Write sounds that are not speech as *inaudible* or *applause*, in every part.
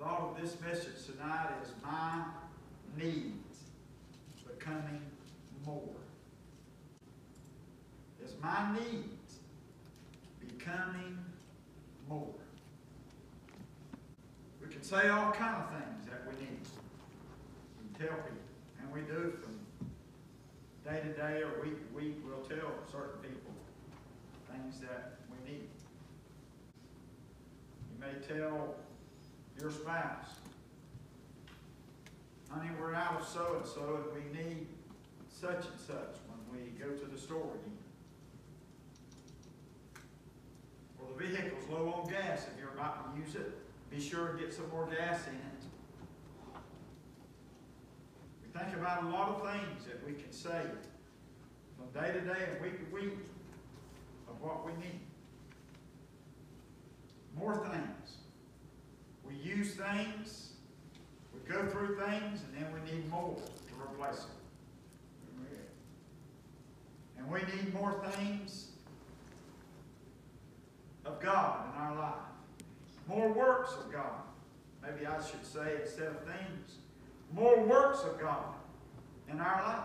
thought of this message tonight is my needs becoming more. Is my needs becoming more? We can say all kind of things that we need. We can tell people, and we do from day to day or week to week, we'll tell certain people things that we need. You may tell your spouse, honey, we're out of so and so and we need such and such when we go to the store again. Or the vehicle's low on gas if you're about to use it. Be sure to get some more gas in it. We think about a lot of things that we can say from day to day and week to week of what we need. More things. We use things, we go through things, and then we need more to replace them. And we need more things of God in our life. More works of God. Maybe I should say instead of things, more works of God in our life.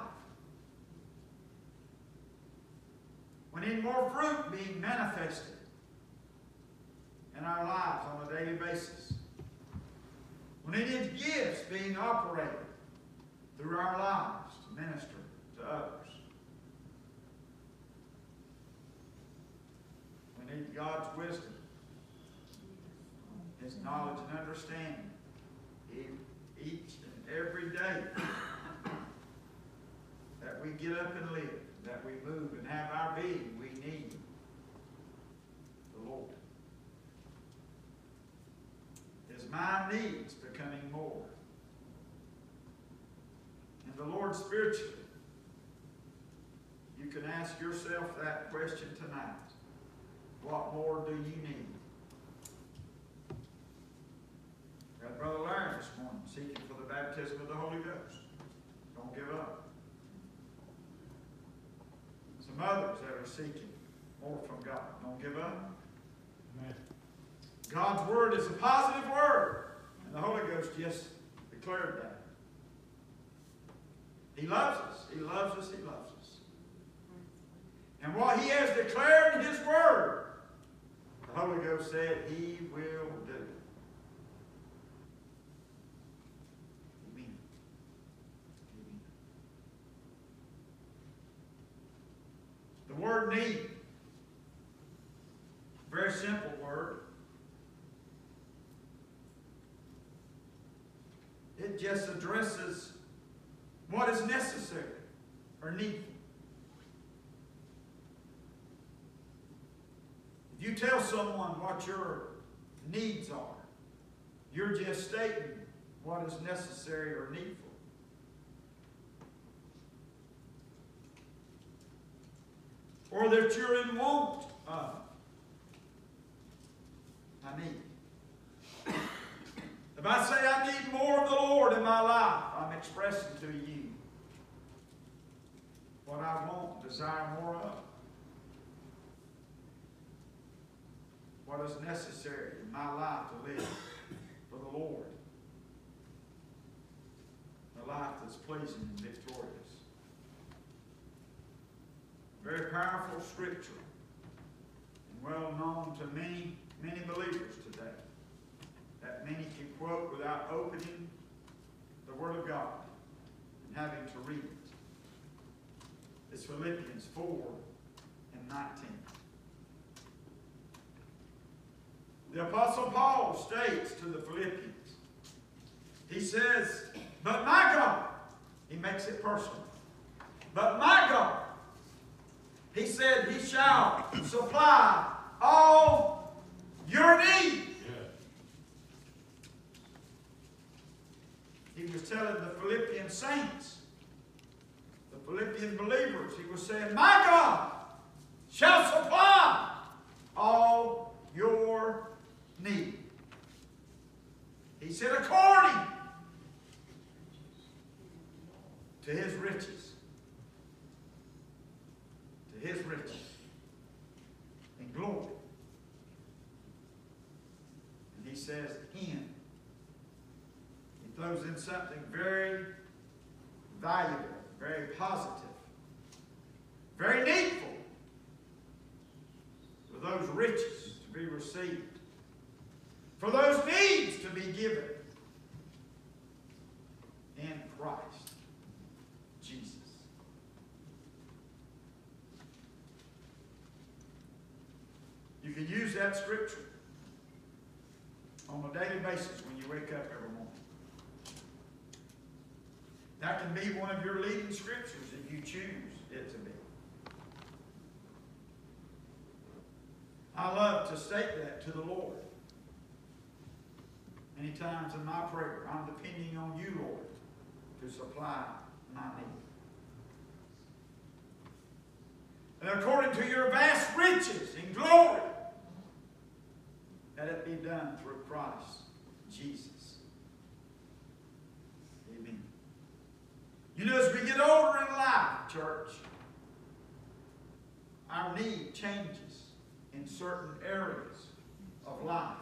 We need more fruit being manifested in our lives on a daily basis. We need gifts being operated through our lives to minister to others. We need God's wisdom, His knowledge and understanding each and every day *coughs* that we get up and live, that we move and have our being, we need the Lord. Is my needs becoming more? And the Lord spiritually, you can ask yourself that question tonight. What more do you need? Got Brother Larry this morning seeking for the baptism of the Holy Ghost. Don't give up. Some others that are seeking more from God. Don't give up. Amen. God's word is a positive word. And the Holy Ghost just declared that. He loves us. He loves us. He loves us. And what He has declared in His word, the Holy Ghost said He will do. The word need, very simple word. Just addresses what is necessary or needful. If you tell someone what your needs are, you're just stating what is necessary or needful. Or that you're in want of. I need. If I say I need more of the Lord in my life, I'm expressing to you what I want, desire more of. What is necessary in my life to live for the Lord. A life that's pleasing and victorious. Very powerful scripture and well known to many, many believers today that many can quote without opening the Word of God and having to read it. It's Philippians 4 and 19. The Apostle Paul states to the Philippians, he says, But my God, he makes it personal, but my God, he said, He shall supply all your needs He was telling the Philippian saints, the Philippian believers, he was saying, My God shall supply all your need. He said, according to his riches. To his riches and glory. And he says, in those in something very valuable, very positive, very needful for those riches to be received, for those needs to be given in Christ Jesus. You can use that scripture on a daily basis when you wake up every morning. That can be one of your leading scriptures if you choose it to be. I love to state that to the Lord. Many times in my prayer, I'm depending on you, Lord, to supply my need. And according to your vast riches and glory, let it be done through Christ Jesus. Amen. You know, as we get older in life, church, our need changes in certain areas of life.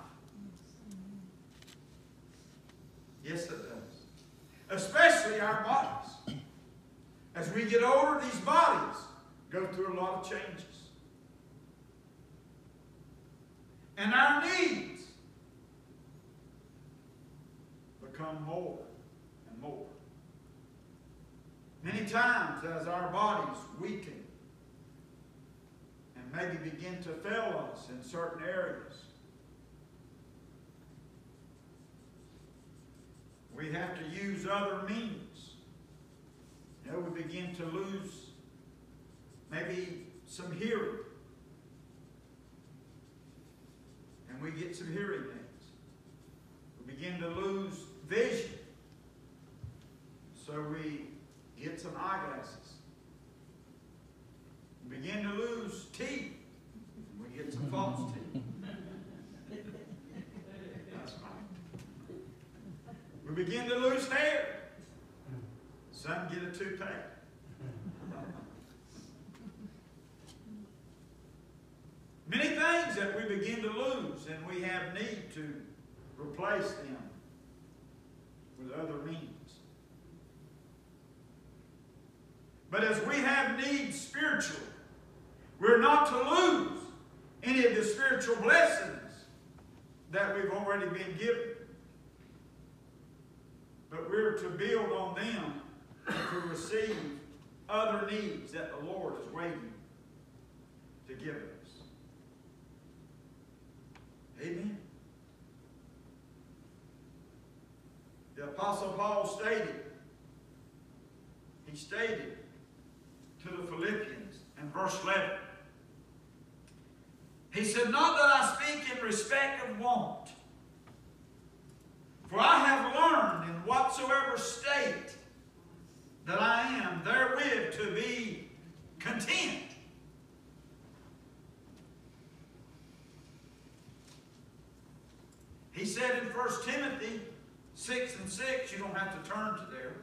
Yes, it does. Especially our bodies. As we get older, these bodies go through a lot of changes. And our needs become more and more. Many times, as our bodies weaken and maybe begin to fail us in certain areas, we have to use other means. You know, we begin to lose maybe some hearing. And we get some hearing aids. We begin to lose vision. So we get some eyeglasses. We begin to lose teeth. We get some false teeth. That's right. We begin to lose hair. Some get a toupee. Many things that we begin to lose, and we have need to replace them with other means. But as we have needs spiritually, we're not to lose any of the spiritual blessings that we've already been given. But we're to build on them to receive other needs that the Lord is waiting to give us. Amen. The Apostle Paul stated, he stated to the Philippians in verse 11, he said, Not that I speak in respect of want, for I have learned in whatsoever state that I am therewith to be content. He said in 1 Timothy 6 and 6, you don't have to turn to there.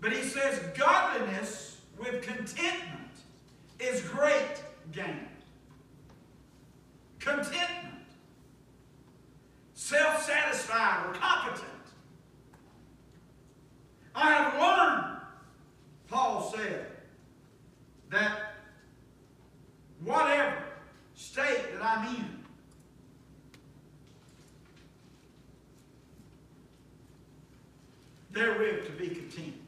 But he says, godliness with contentment is great gain. Contentment. Self-satisfied or competent. I have learned, Paul said, that whatever state that I'm in, therewith to be content.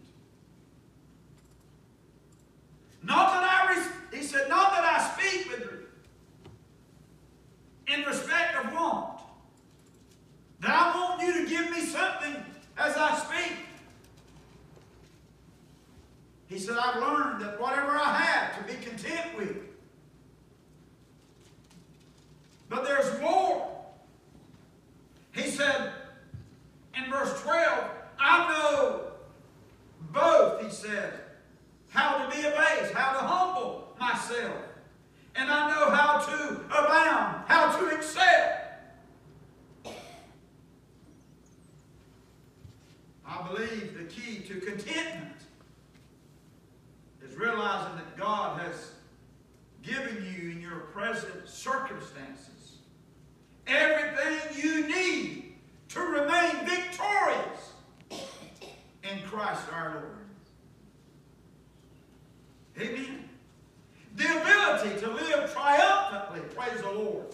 praise the Lord,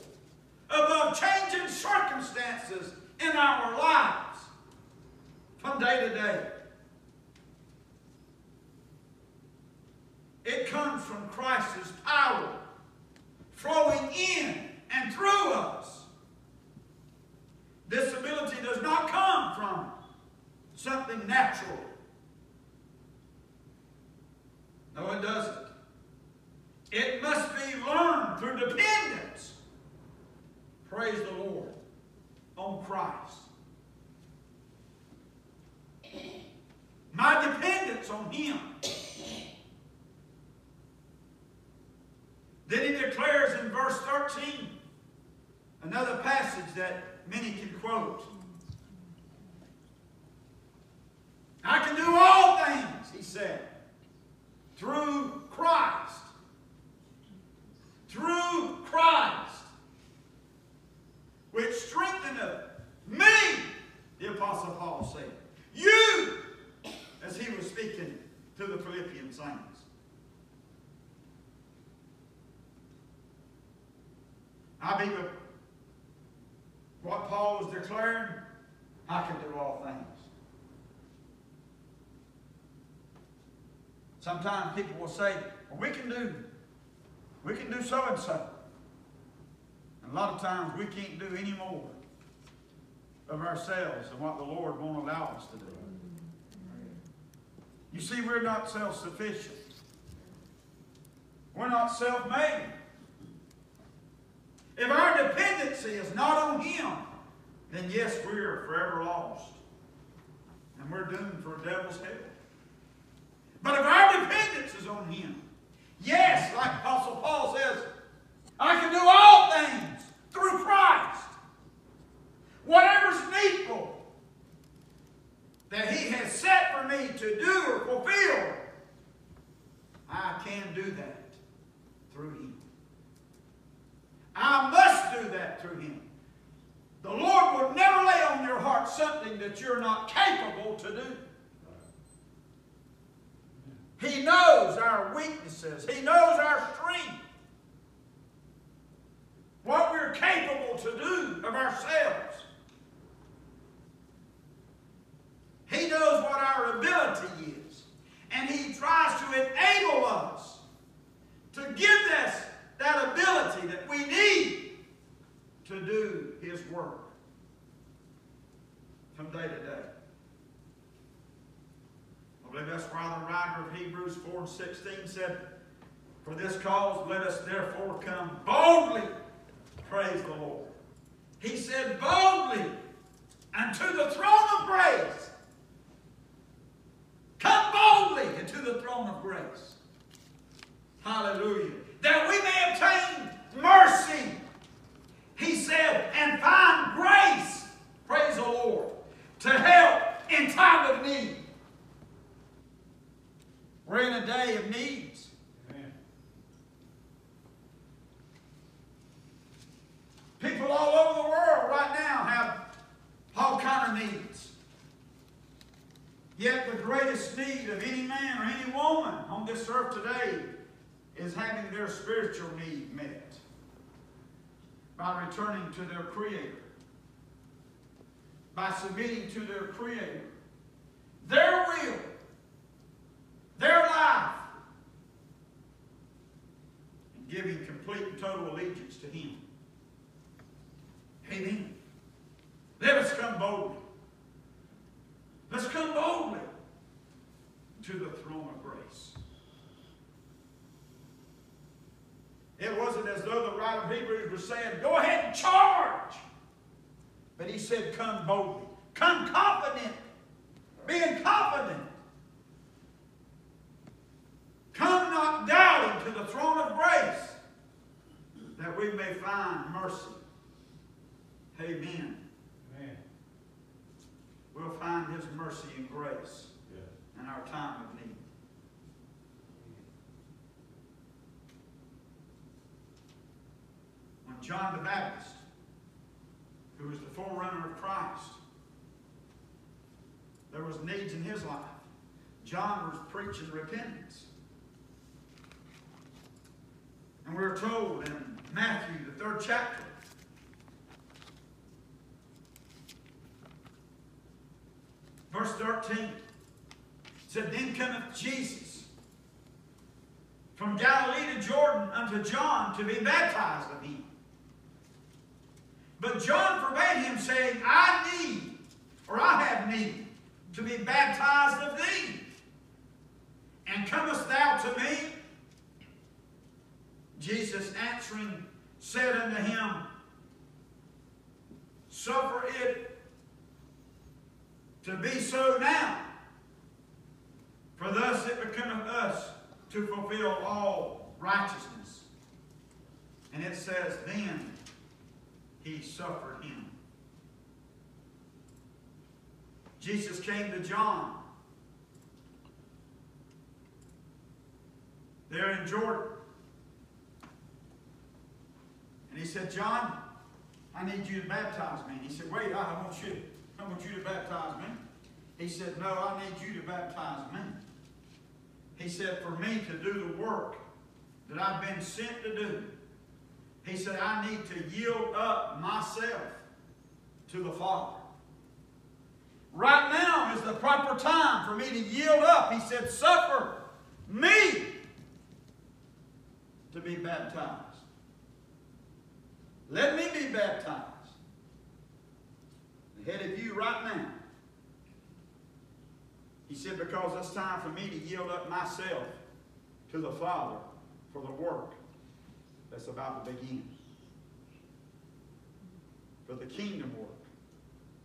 above changing circumstances in our lives from day to day. It comes from Christ's power flowing in and through us. This ability does not come from something natural. No, it doesn't. It must be learned through dependence. Praise the Lord on Christ. My dependence on Him. Then he declares in verse 13, another passage that many can quote. I can do all things, he said, through Christ. Through Christ, which strengtheneth me, the Apostle Paul said. You, as he was speaking to the Philippian saints. I mean, what Paul was declaring, I can do all things. Sometimes people will say, well, we can do, we can do so and so. And a lot of times we can't do any more of ourselves than what the Lord won't allow us to do. You see, we're not self-sufficient. We're not self-made. If our dependency is not on Him, then yes, we're forever lost. And we're doomed for a devil's hell. But if our dependence is on Him, yes, like Apostle Paul says, I can do all things through Christ. Whatever's needful that He has set for me to do or fulfill, I can do that through Him. I must do that through Him. The Lord will never lay on your heart something that you're not capable to do. He knows our weaknesses. He knows our strength. What we're capable to do of ourselves. He knows what our ability is. And He tries to enable us to give us that ability that we need to do His work from day to day. Believe that's why the writer of Hebrews 4 and 16 said, For this cause let us therefore come boldly, praise the Lord. He said, boldly unto the throne of grace. Come boldly into the throne of grace. Hallelujah. That we may obtain mercy. He said, and find grace, praise the Lord, to help in time of need. We're in a day of needs. Amen. People all over the world right now have all kind of needs. Yet the greatest need of any man or any woman on this earth today is having their spiritual need met by returning to their Creator, by submitting to their Creator, their will, their life, and giving complete and total allegiance to Him. Amen. Let us come boldly. Let's come boldly to the throne of grace. It wasn't as though the writer of Hebrews was saying, go ahead and charge. But he said, come boldly. Come confident. Being confident. Come not doubting to the throne of grace that we may find mercy. Amen. Amen. We'll find his mercy and grace yeah. in our time of need. When John the Baptist, who was the forerunner of Christ, there was needs in his life. John was preaching repentance. And we're told in Matthew, the third chapter, Verse 13 said, Then cometh Jesus from Galilee to Jordan unto John to be baptized of him. But John forbade him, saying, I need, or I have need, to be baptized of thee. And comest thou to me? Jesus answering said unto him, Suffer it to be so now, for thus it becometh us to fulfill all righteousness. And it says, Then he suffered him. Jesus came to John there in Jordan. And he said, John, I need you to baptize me. He said, Wait, I want you, I want you to baptize me. He said, No, I need you to baptize me. He said, For me to do the work that I've been sent to do. He said, I need to yield up myself to the Father. Right now is the proper time for me to yield up. He said, Suffer me to be baptized. Let me be baptized. Ahead of you right now. He said, because it's time for me to yield up myself to the Father for the work that's about to begin. For the kingdom work.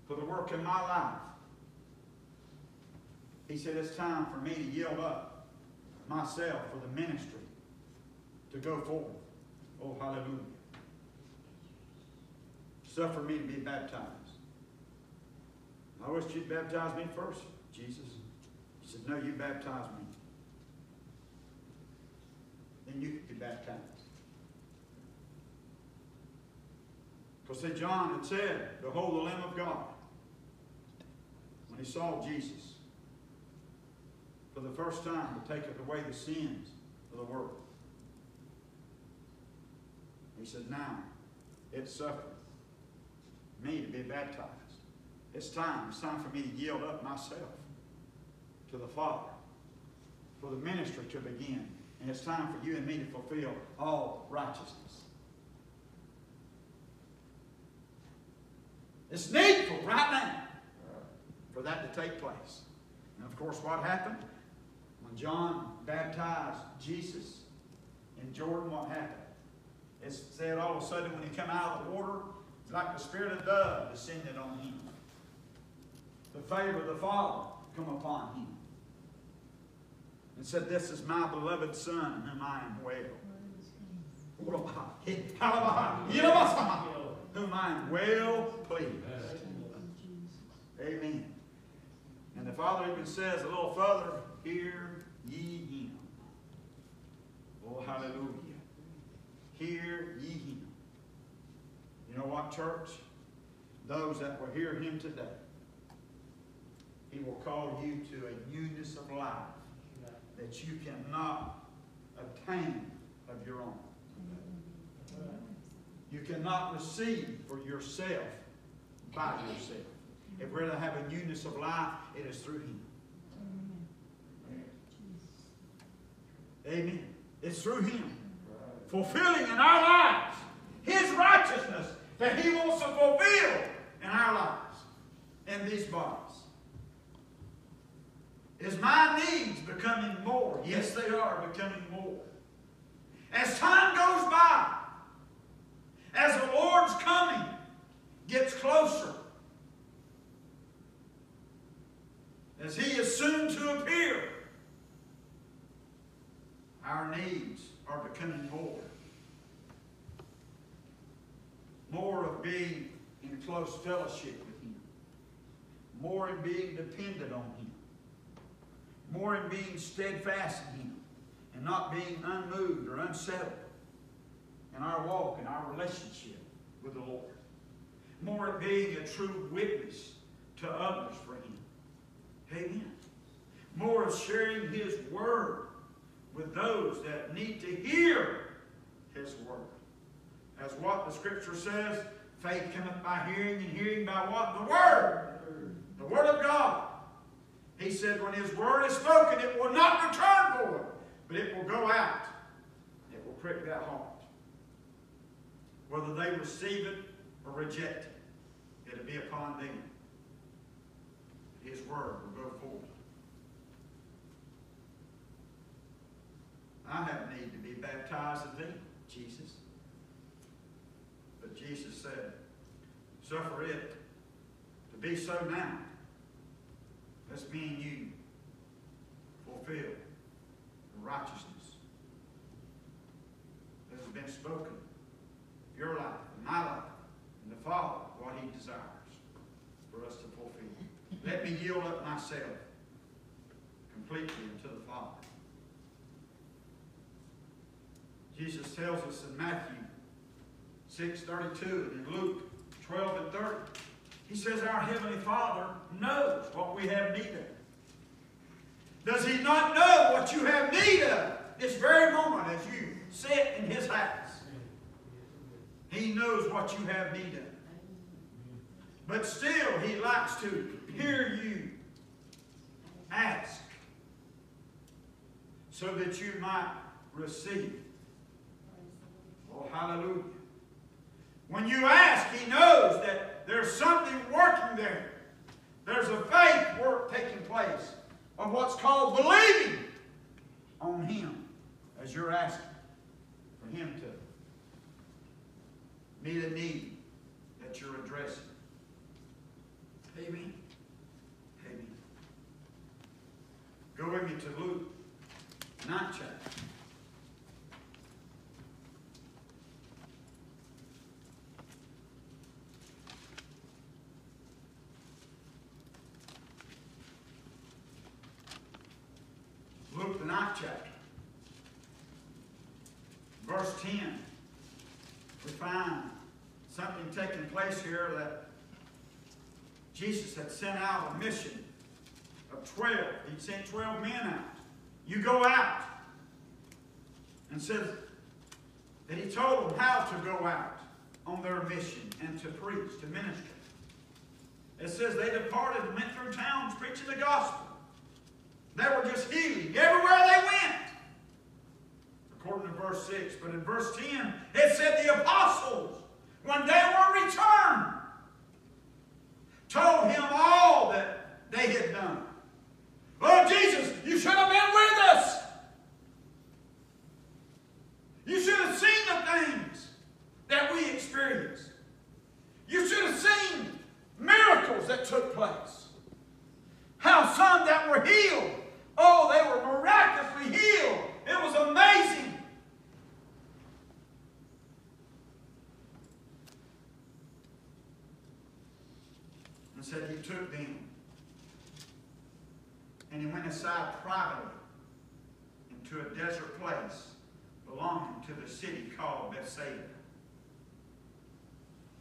For the work in my life. He said, it's time for me to yield up myself for the ministry to go forward. Oh, hallelujah. Suffer me to be baptized. I wish you'd baptize me first, Jesus. He said, No, you baptize me. Then you can be baptized. Because St. John had said, Behold the Lamb of God. When he saw Jesus for the first time to take away the sins of the world. He said, Now it suffereth me to be baptized. It's time. It's time for me to yield up myself to the Father for the ministry to begin. And it's time for you and me to fulfill all righteousness. It's needful right now for that to take place. And of course, what happened? When John baptized Jesus in Jordan, what happened? It said all of a sudden when he came out of the water, like the spirit of dove descended on him. The favor of the Father come upon him. And said, This is my beloved Son, whom I am well. *laughs* Whom I am well pleased. Amen. And the Father even says a little further, Hear ye him. Oh, hallelujah. Hear ye him. You know what, church? Those that will hear him today, he will call you to a newness of life that you cannot obtain of your own. You cannot receive for yourself by yourself. If we're to have a newness of life, it is through Him. Amen. It's through Him. Fulfilling in our lives His righteousness that He wants to fulfill in our lives, in these bodies. Is my needs becoming more? Yes, they are becoming more. As time goes by, as the Lord's coming gets closer, as He is soon to appear, our needs are becoming more. More of being in close fellowship with Him. More in being dependent on Him. More in being steadfast in Him and not being unmoved or unsettled in our walk and our relationship with the Lord. More in being a true witness to others for Him. Amen. More of sharing His Word with those that need to hear His Word. As what the Scripture says, faith cometh by hearing, and hearing by what? The Word. The Word of God. He said, when His word is spoken, it will not return void, but it will go out. It will prick that heart. Whether they receive it or reject it, it'll be upon them. His word will go forth. I have need to be baptized of thee, Jesus. Jesus said, Suffer it to be so now. Let's me and you fulfill the righteousness that has been spoken. Your life, and my life, and the Father, what He desires for us to fulfill. Let me yield up myself completely unto the Father. Jesus tells us in Matthew 6 32 and in Luke 12 and 30. He says, Our Heavenly Father knows what we have need of. Does He not know what you have need of this very moment as you sit in His house? He knows what you have need of. But still, He likes to hear you ask so that you might receive. Oh, hallelujah. When you ask, He knows that there's something working there. There's a faith work taking place of what's called believing on Him as you're asking for Him to meet a need that you're addressing. Amen. Amen. Go with me to Luke 9 chapter. Luke, the ninth chapter. Verse 10. We find something taking place here that Jesus had sent out a mission of 12. He sent 12 men out. You go out. And says that he told them how to go out on their mission and to preach, to minister. It says they departed and went through towns preaching the gospel. They were just healing everywhere they went. According to verse 6. But in verse 10, it said the apostles, when they were returned, told him all that they had done. Oh, Jesus, you should have been with us. You should have seen the things that we experienced. You should have seen miracles that took place. How some that were healed, oh, they were miraculously healed. It was amazing. And said he took them and he went aside privately into a desert place belonging to the city called Bethsaida.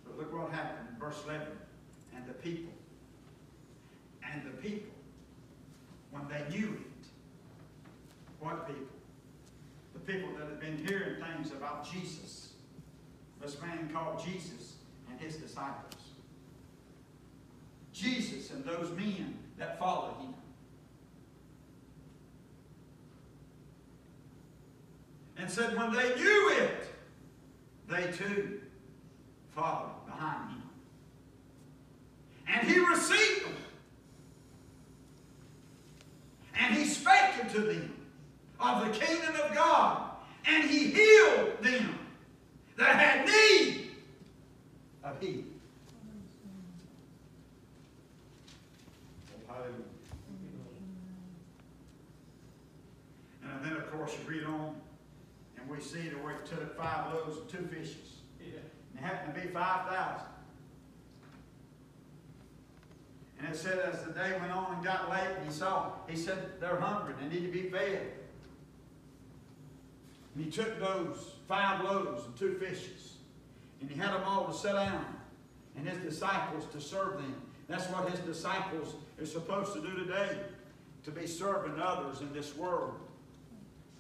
But look what happened in verse 11. And the people, and the people, when they knew it, what people? The people that had been hearing things about Jesus. This man called Jesus and his disciples. Jesus and those men that followed him. And said, when they knew it, they too followed behind him. And he received them. And he spake unto them of the kingdom of God. And he healed them that had need of healing. Oh, hallelujah. And then, of course, you read on, and we see that where it took five loaves and two fishes. Yeah. And it happened to be 5,000. And it said as the day went on and got late, and he saw, he said, they're hungry, they need to be fed. And he took those five loaves and two fishes, and he had them all to sit down, and his disciples to serve them. That's what his disciples are supposed to do today, to be serving others in this world,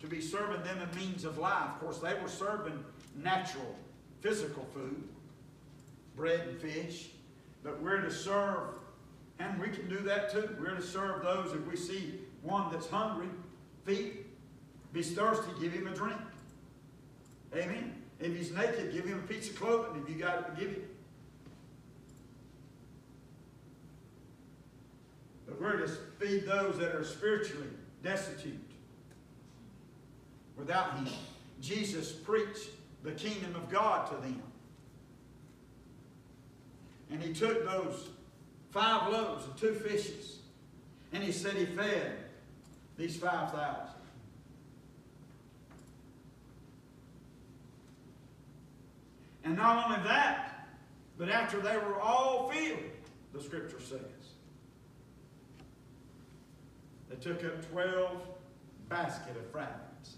to be serving them a means of life. Of course, they were serving natural, physical food, bread and fish, but we're to serve And we can do that too. We're to serve those if we see one that's hungry, feed. If he's thirsty, give him a drink. Amen. If he's naked, give him a piece of clothing if you got it give him. But we're to feed those that are spiritually destitute without him. Jesus preached the kingdom of God to them. And he took those five loaves and two fishes, and he said he fed these 5,000. And not only that, but after they were all filled, the scripture says, they took up 12 basket of fragments.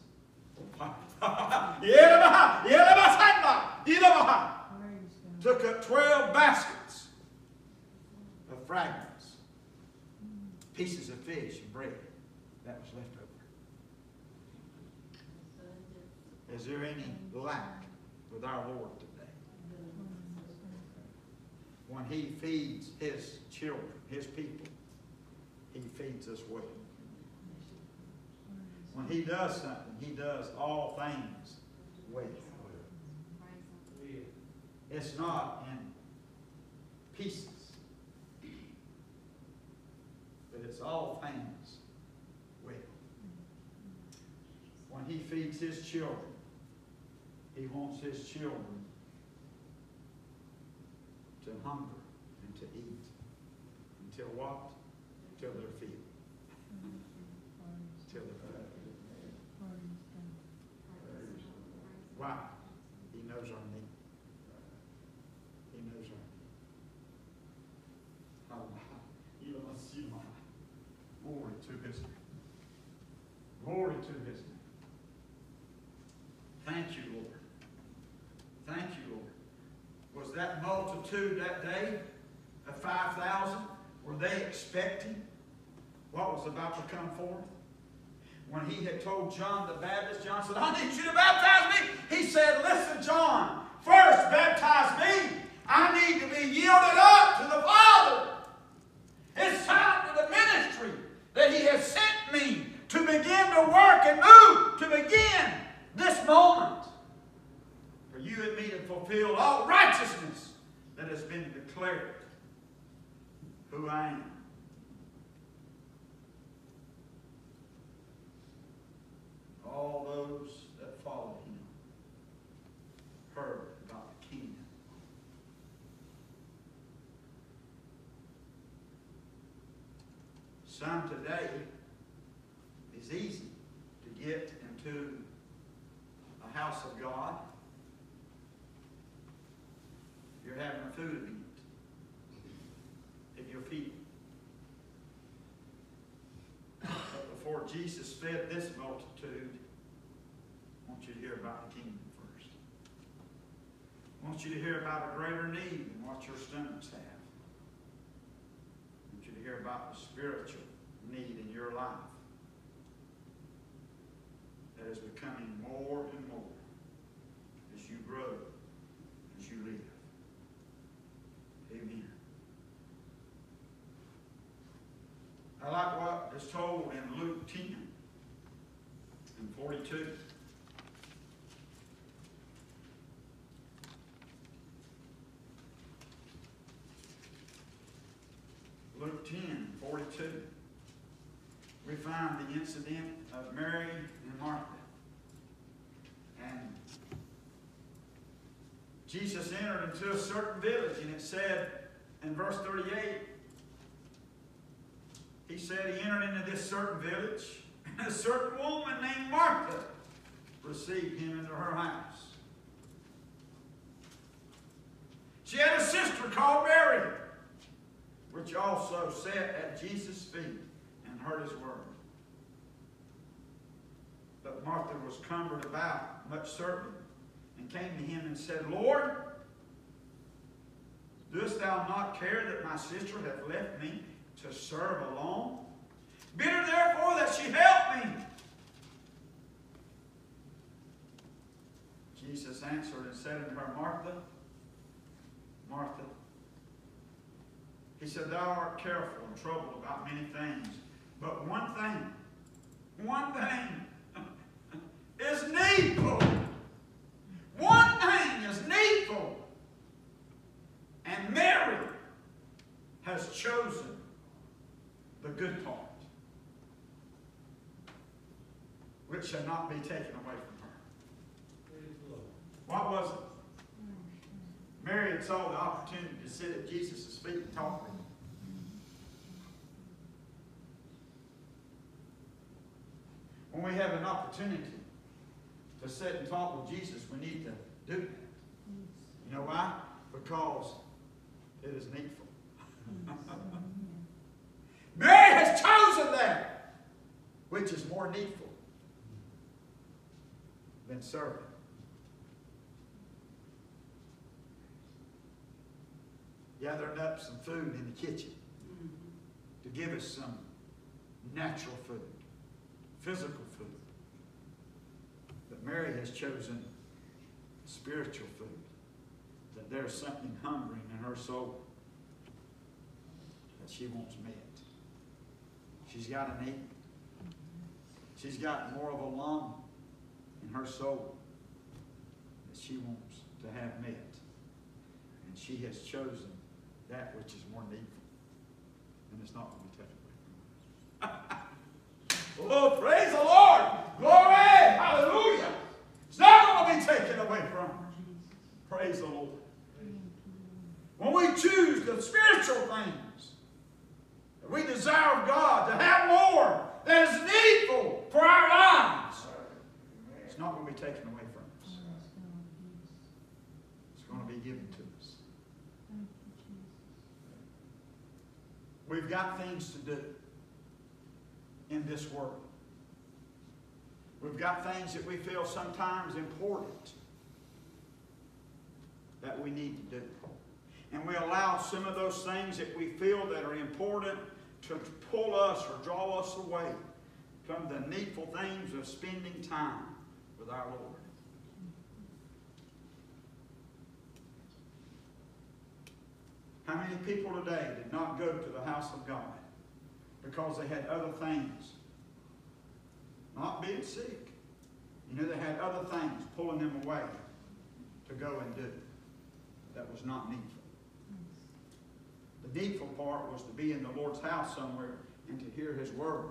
took up 12 baskets of fragments, pieces of fish and bread that was left over. Is there any lack with our Lord? When He feeds His children, His people, He feeds us well. When He does something, He does all things well. It's not in pieces, but it's all things well. When He feeds His children, He wants His children to hunger and to eat. Until what? Until they're filled. Till they're filled. Why? He knows our need. He knows our need. Glory to his name. Glory to his name. Thank you, Lord. Thank you, Lord. Was that multitude that day of 5,000, were they expecting what was about to come forth? When he had told John the Baptist, John said, I need you to baptize me. He said, Listen, John, first baptize me. I need to be yielded up to the Father. It's time for the ministry that he has sent me to begin to work and move, to begin this moment for you and me to fulfill all righteousness that has been declared who I am. All those that follow him heard about the kingdom. Some today is easy to get into a house of God. You're having a food event. If you'll feed. But before Jesus fed this multitude, I want you to hear about the kingdom first. I want you to hear about a greater need than what your stomachs have. I want you to hear about the spiritual need in your life that is becoming more and more as you grow, as you live. Amen. I like what is told in Luke 10 and 42. Luke 10, 42. We find the incident of Mary and Martha. And Jesus entered into a certain village, and it said in verse 38, he said he entered into this certain village, and a certain woman named Martha received him into her house. She had a sister called Mary, which also sat at Jesus' feet and heard his word. But Martha was cumbered about much serving, and came to him and said, Lord, dost thou not care that my sister hath left me to serve alone? Bid her therefore that she help me. Jesus answered and said unto her, Martha, Martha, He said, Thou art careful and troubled about many things, but one thing, one thing *laughs* is needful. One thing is needful. And Mary has chosen the good part, which shall not be taken away from her. What was it? Mary had saw the opportunity to sit at Jesus' feet and talk with him. When we have an opportunity to sit and talk with Jesus, we need to do that. You know why? Because it is needful. *laughs* Mary has chosen that, which is more needful than serving. Gathering up some food in the kitchen to give us some natural food, physical food. Mary has chosen spiritual food, that there's something hungering in her soul that she wants met. She's got a need. She's got more of a longing in her soul that she wants to have met. And she has chosen that which is more needful. And it's not going to be taken away. *laughs* oh, praise the Lord! Glory! Hallelujah! It's not going to be taken away from her. Praise the Lord. When we choose the spiritual things, that we desire God to have more that is needful for our lives. It's not going to be taken away from us. It's going to be given to us. We've got things to do in this world. We've got things that we feel sometimes important that we need to do. And we allow some of those things that we feel that are important to pull us or draw us away from the needful things of spending time with our Lord. How many people today did not go to the house of God because they had other things? Not being sick. You know, they had other things pulling them away to go and do that was not needful. The needful part was to be in the Lord's house somewhere and to hear His word.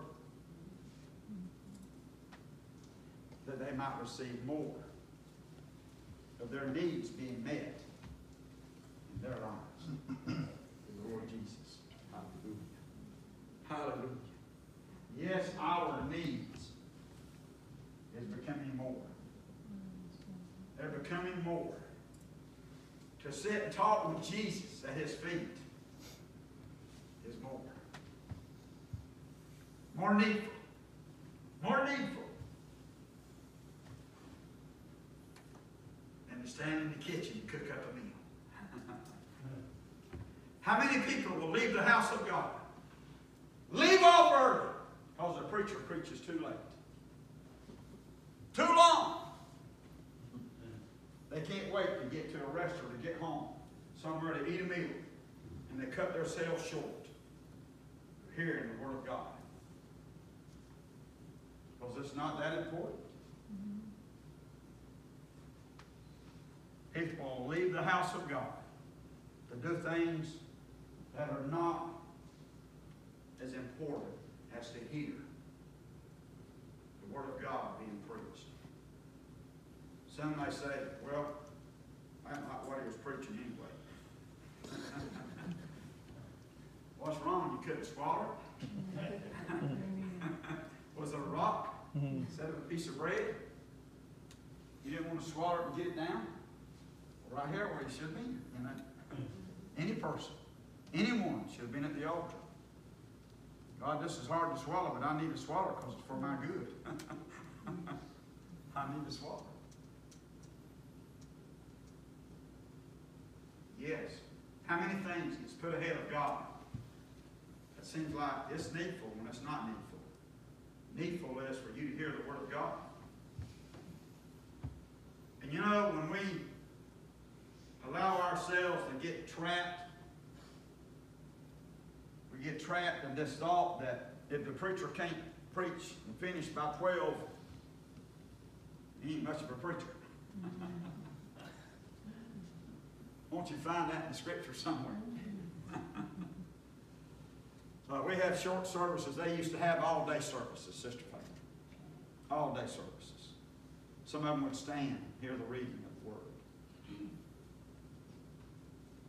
That they might receive more of their needs being met in their lives. the Lord Jesus. Hallelujah. Yes, our needs is becoming more. They're becoming more. To sit and talk with Jesus at his feet is more. More needful. More needful. Than to stand in the kitchen and cook up a meal. *laughs* How many people will leave the house of God? Leave off early because the preacher preaches too late. Too long. They can't wait to get to a restaurant, to get home, somewhere to eat a meal, and they cut themselves short hearing the Word of God. Because it's not that important. People leave the house of God to do things that are not as important as to hear the Word of God being preached. Some may say, well, I don't like what he was preaching anyway. *laughs* What's wrong? You couldn't swallow it? *laughs* was it a rock instead of a piece of bread? You didn't want to swallow it and get it down? Right here where you should be. You know? Any person, anyone should have been at the altar. God, this is hard to swallow, but I need to swallow it because it's for my good. *laughs* I need to swallow. Yes. How many things gets put ahead of God? It seems like it's needful when it's not needful. Needful is for you to hear the Word of God. And you know, when we allow ourselves to get trapped trapped in this thought that if the preacher can't preach and finish by twelve, he ain't much of a preacher. *laughs* Won't you find that in the scripture somewhere? *laughs* We have short services. They used to have all-day services, Sister Faith. All-day services. Some of them would stand, hear the reading of the Word.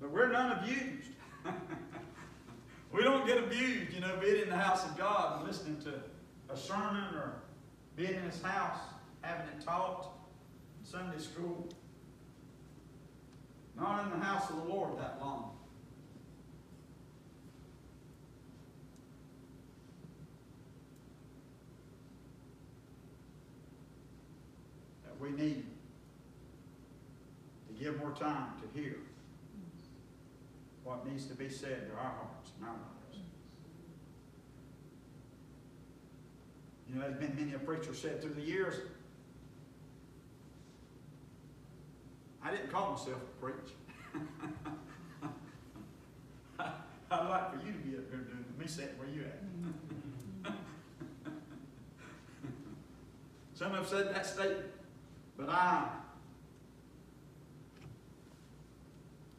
But we're none abused. *laughs* we don't get abused, you know, being in the house of God and listening to a sermon or being in His house, having it taught in Sunday school. Not in the house of the Lord that long. That we need to give more time to hear what needs to be said to our hearts and our lives. You know, there's been many a preacher said through the years, I didn't call myself a preach. *laughs* I'd like for you to be up here doing me sitting where you at. *laughs* Some have said that statement, but I,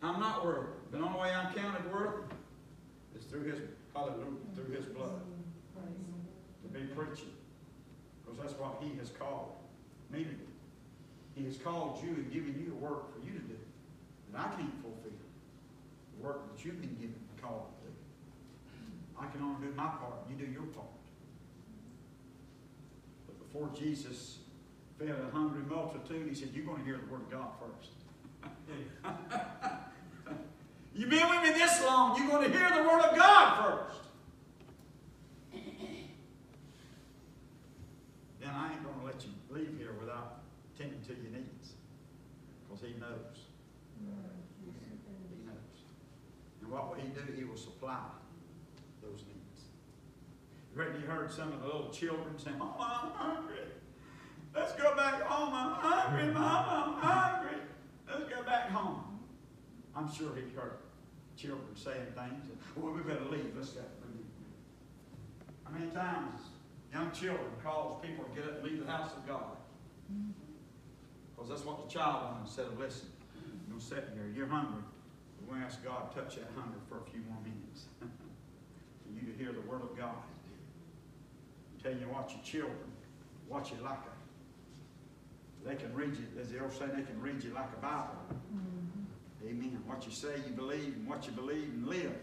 I'm not worthy. The only way I'm counted worthy is through His, hallelujah, through His blood, to be preaching. Because that's what He has called me to do. He has called you and given you a work for you to do that I can't fulfill. The work that you've been given and called to do. I can only do my part, you do your part. But before Jesus fed a hungry multitude, he said, You're going to hear the word of God first. *laughs* You've been with me this long, you're going to hear the word of God first. Then I ain't going to let you leave here without tending to your needs. Because he knows. He knows. And what will he do? He will supply those needs. Reckon you heard some of the little children saying, Oh, I'm hungry. Let's go back home. I'm hungry, Mom. I'm hungry. Let's go back home. I'm sure he heard children saying things. Well, we better leave. Let's go. How many times young children cause people to get up and leave the house of God? Because that's what the child wanted instead of listening. You're sitting here, you're hungry. We're going to ask God to touch that hunger for a few more minutes. *laughs* for you to hear the Word of God. I'm telling you what, your children, watch it like a, they can read you, as the old saying, they can read you like a Bible. Amen. What you say you believe and what you believe and live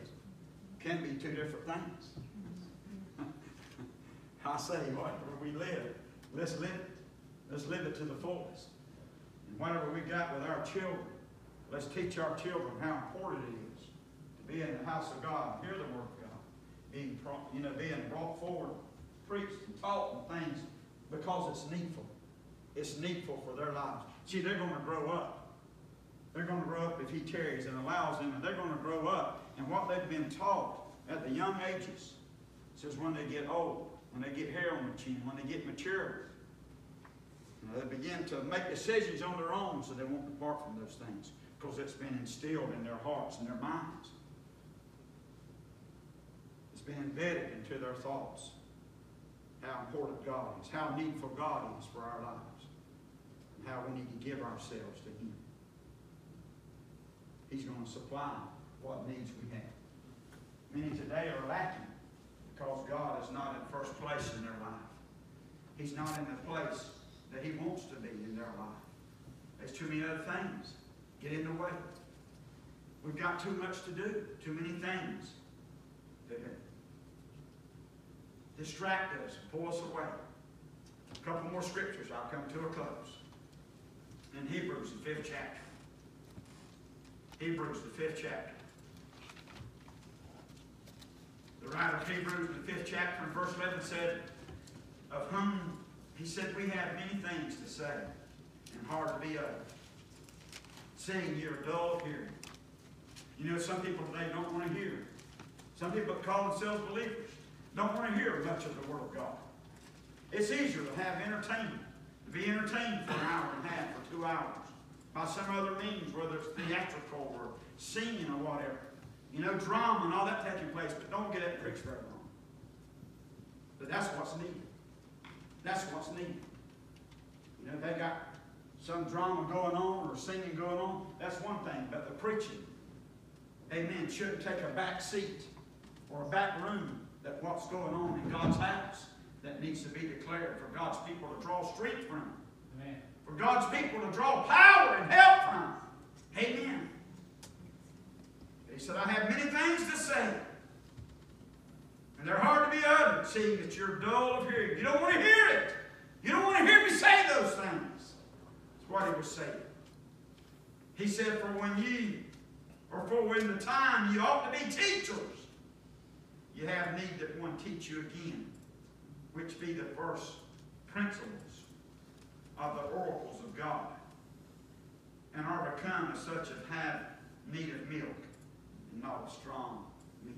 can be two different things. *laughs* I say, whatever we live, let's live it. Let's live it to the fullest. And whatever we got with our children, let's teach our children how important it is to be in the house of God hear the word of God. Being, you know, being brought forward, preached and taught and things because it's needful. It's needful for their lives. See, they're going to grow up. They're going to grow up if He tarries and allows them, and they're going to grow up. And what they've been taught at the young ages says when they get old, when they get hair on their chin, when they get mature, they begin to make decisions on their own so they won't depart from those things because it's been instilled in their hearts and their minds. It's been embedded into their thoughts how important God is, how needful God is for our lives, and how we need to give ourselves to Him. He's going to supply what needs we have. Many today are lacking because God is not in first place in their life. He's not in the place that He wants to be in their life. There's too many other things get in the way. We've got too much to do, too many things that distract us, pull us away. A couple more scriptures, I'll come to a close. In Hebrews, the fifth chapter. Hebrews, the fifth chapter. The writer of Hebrews, the fifth chapter, in verse 11 said, Of whom, he said, we have many things to say, and hard to be uttered. Seeing you're dull of hearing. You know, some people today don't want to hear. Some people call themselves believers don't want to hear much of the Word of God. It's easier to have entertainment, to be entertained for an hour and a half or two hours by some other means, whether it's theatrical or singing or whatever. You know, drama and all that taking place, but don't get and preach very long. But that's what's needed. That's what's needed. You know, they got some drama going on or singing going on. That's one thing. But the preaching, amen, shouldn't take a back seat or a back room that what's going on in God's house that needs to be declared for God's people to draw strength from. Amen. For God's people to draw power and help from. Amen. He said, I have many things to say. And they're hard to be uttered, seeing that you're dull of hearing. You don't want to hear it. You don't want to hear me say those things. That's what he was saying. He said, For when ye, or for when the time ye ought to be teachers, you have need that one teach you again, which be the first principles of the oracles of God, and are become as such as have need of milk, and not of strong meat.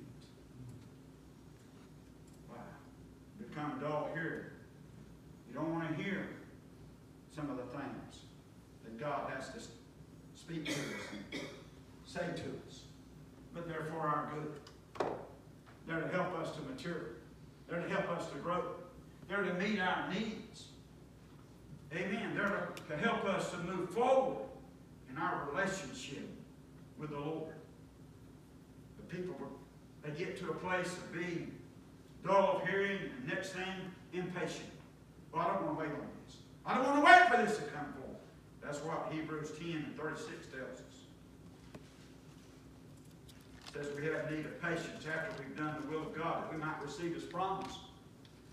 Wow. Become dull hearing. You don't want to hear some of the things that God has to speak to us and say to us. But they're for our good. They're to help us to mature. They're to help us to grow. They're to meet our needs. Amen. They're to help us to move forward in our relationship with the Lord. The people, they get to a place of being dull of hearing, and next thing, impatient. Well, I don't want to wait on this. I don't want to wait for this to come forth. That's what Hebrews 10 and 36 tells us. Says we have need of patience after we've done the will of God, that we might receive His promise.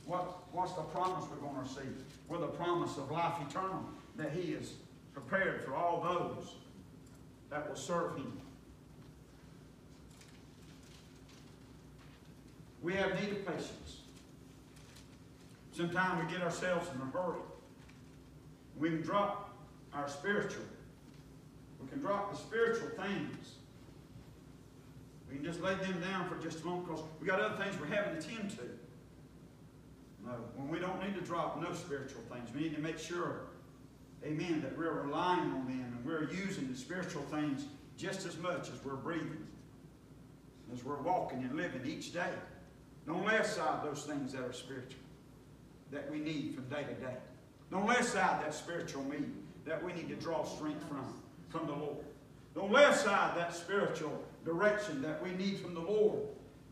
What, what's the promise we're going to receive? Well, the promise of life eternal, that He is prepared for all those that will serve Him. We have need of patience. Sometimes we get ourselves in a hurry. We can drop our spiritual. We can drop the spiritual things. We can just lay them down for just a moment because we got other things we're having to tend to. No, when we don't need to drop no spiritual things, we need to make sure, amen, that we're relying on them and we're using the spiritual things just as much as we're breathing, as we're walking and living each day. Don't lay aside those things that are spiritual that we need from day to day. Don't lay aside that spiritual need that we need to draw strength from, from the Lord. Don't lay aside that spiritual direction that we need from the Lord,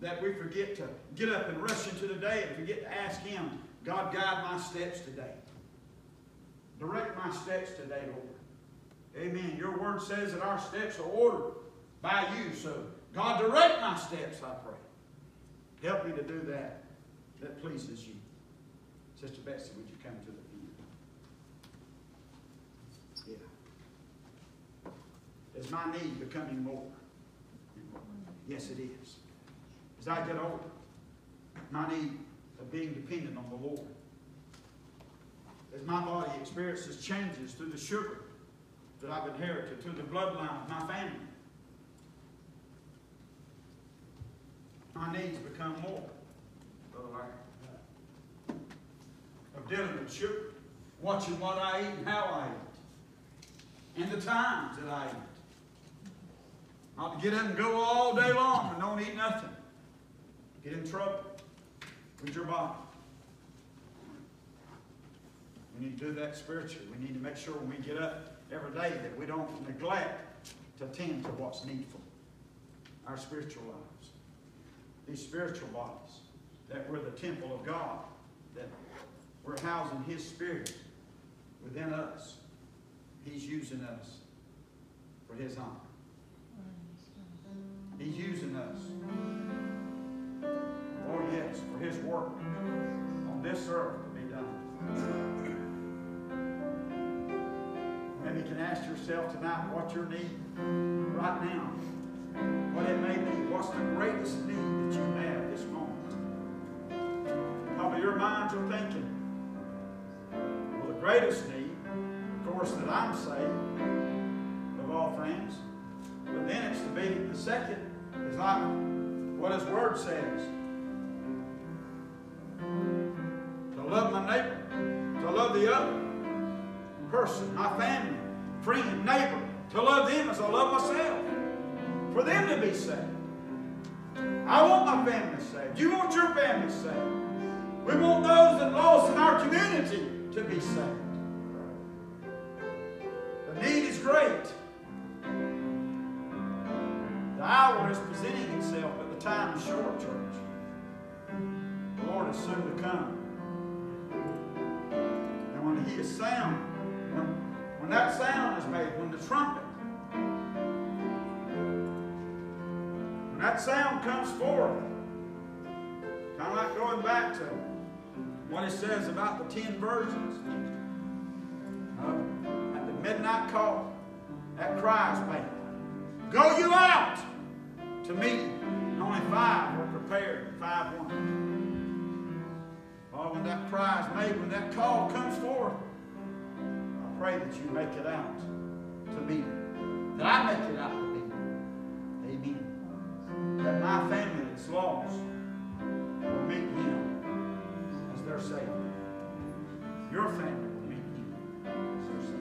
that we forget to get up and rush into the day and forget to ask Him, God, guide my steps today. Direct my steps today, Lord. Amen. Your word says that our steps are ordered by you. So, God, direct my steps, I pray. Help me to do that that pleases you. Sister Betsy, would you come to the end? Yeah. Is my need becoming more? Yes, it is. As I get older, my need of being dependent on the Lord. As my body experiences changes through the sugar that I've inherited, through the bloodline of my family, my needs become more, Brother Larry. Of dealing with sugar, watching what I eat and how I eat, and the times that I eat. Not to get up and go all day long and don't eat nothing. Get in trouble with your body. We need to do that spiritually. We need to make sure when we get up every day that we don't neglect to tend to what's needful. Our spiritual lives. These spiritual bodies. That we're the temple of God. That we're housing His Spirit within us. He's using us for His honor. He's using us. Oh, yes, for His work on this earth to be done. Maybe you can ask yourself tonight what your need right now, what it may be. What's the greatest need that you have this moment? Probably your minds are thinking, well, the greatest need, of course, that I'm saved of all things. But then it's to be the second is like what His Word says. To love my neighbor, to love the other person, my family, friend, neighbor, to love them as I love myself. For them to be saved. I want my family saved. You want your family saved. We want those that lost in our community to be saved. That sound comes forth, kind of like going back to what it says about the ten virgins. Uh, at the midnight call, that cry is made. Go you out to meet. And only five were prepared, five one. Oh, when that cry is made, when that call comes forth, I pray that you make it out to meet. That I make it out that my family that's lost will meet him as their Savior. Your family will meet you. as their Savior.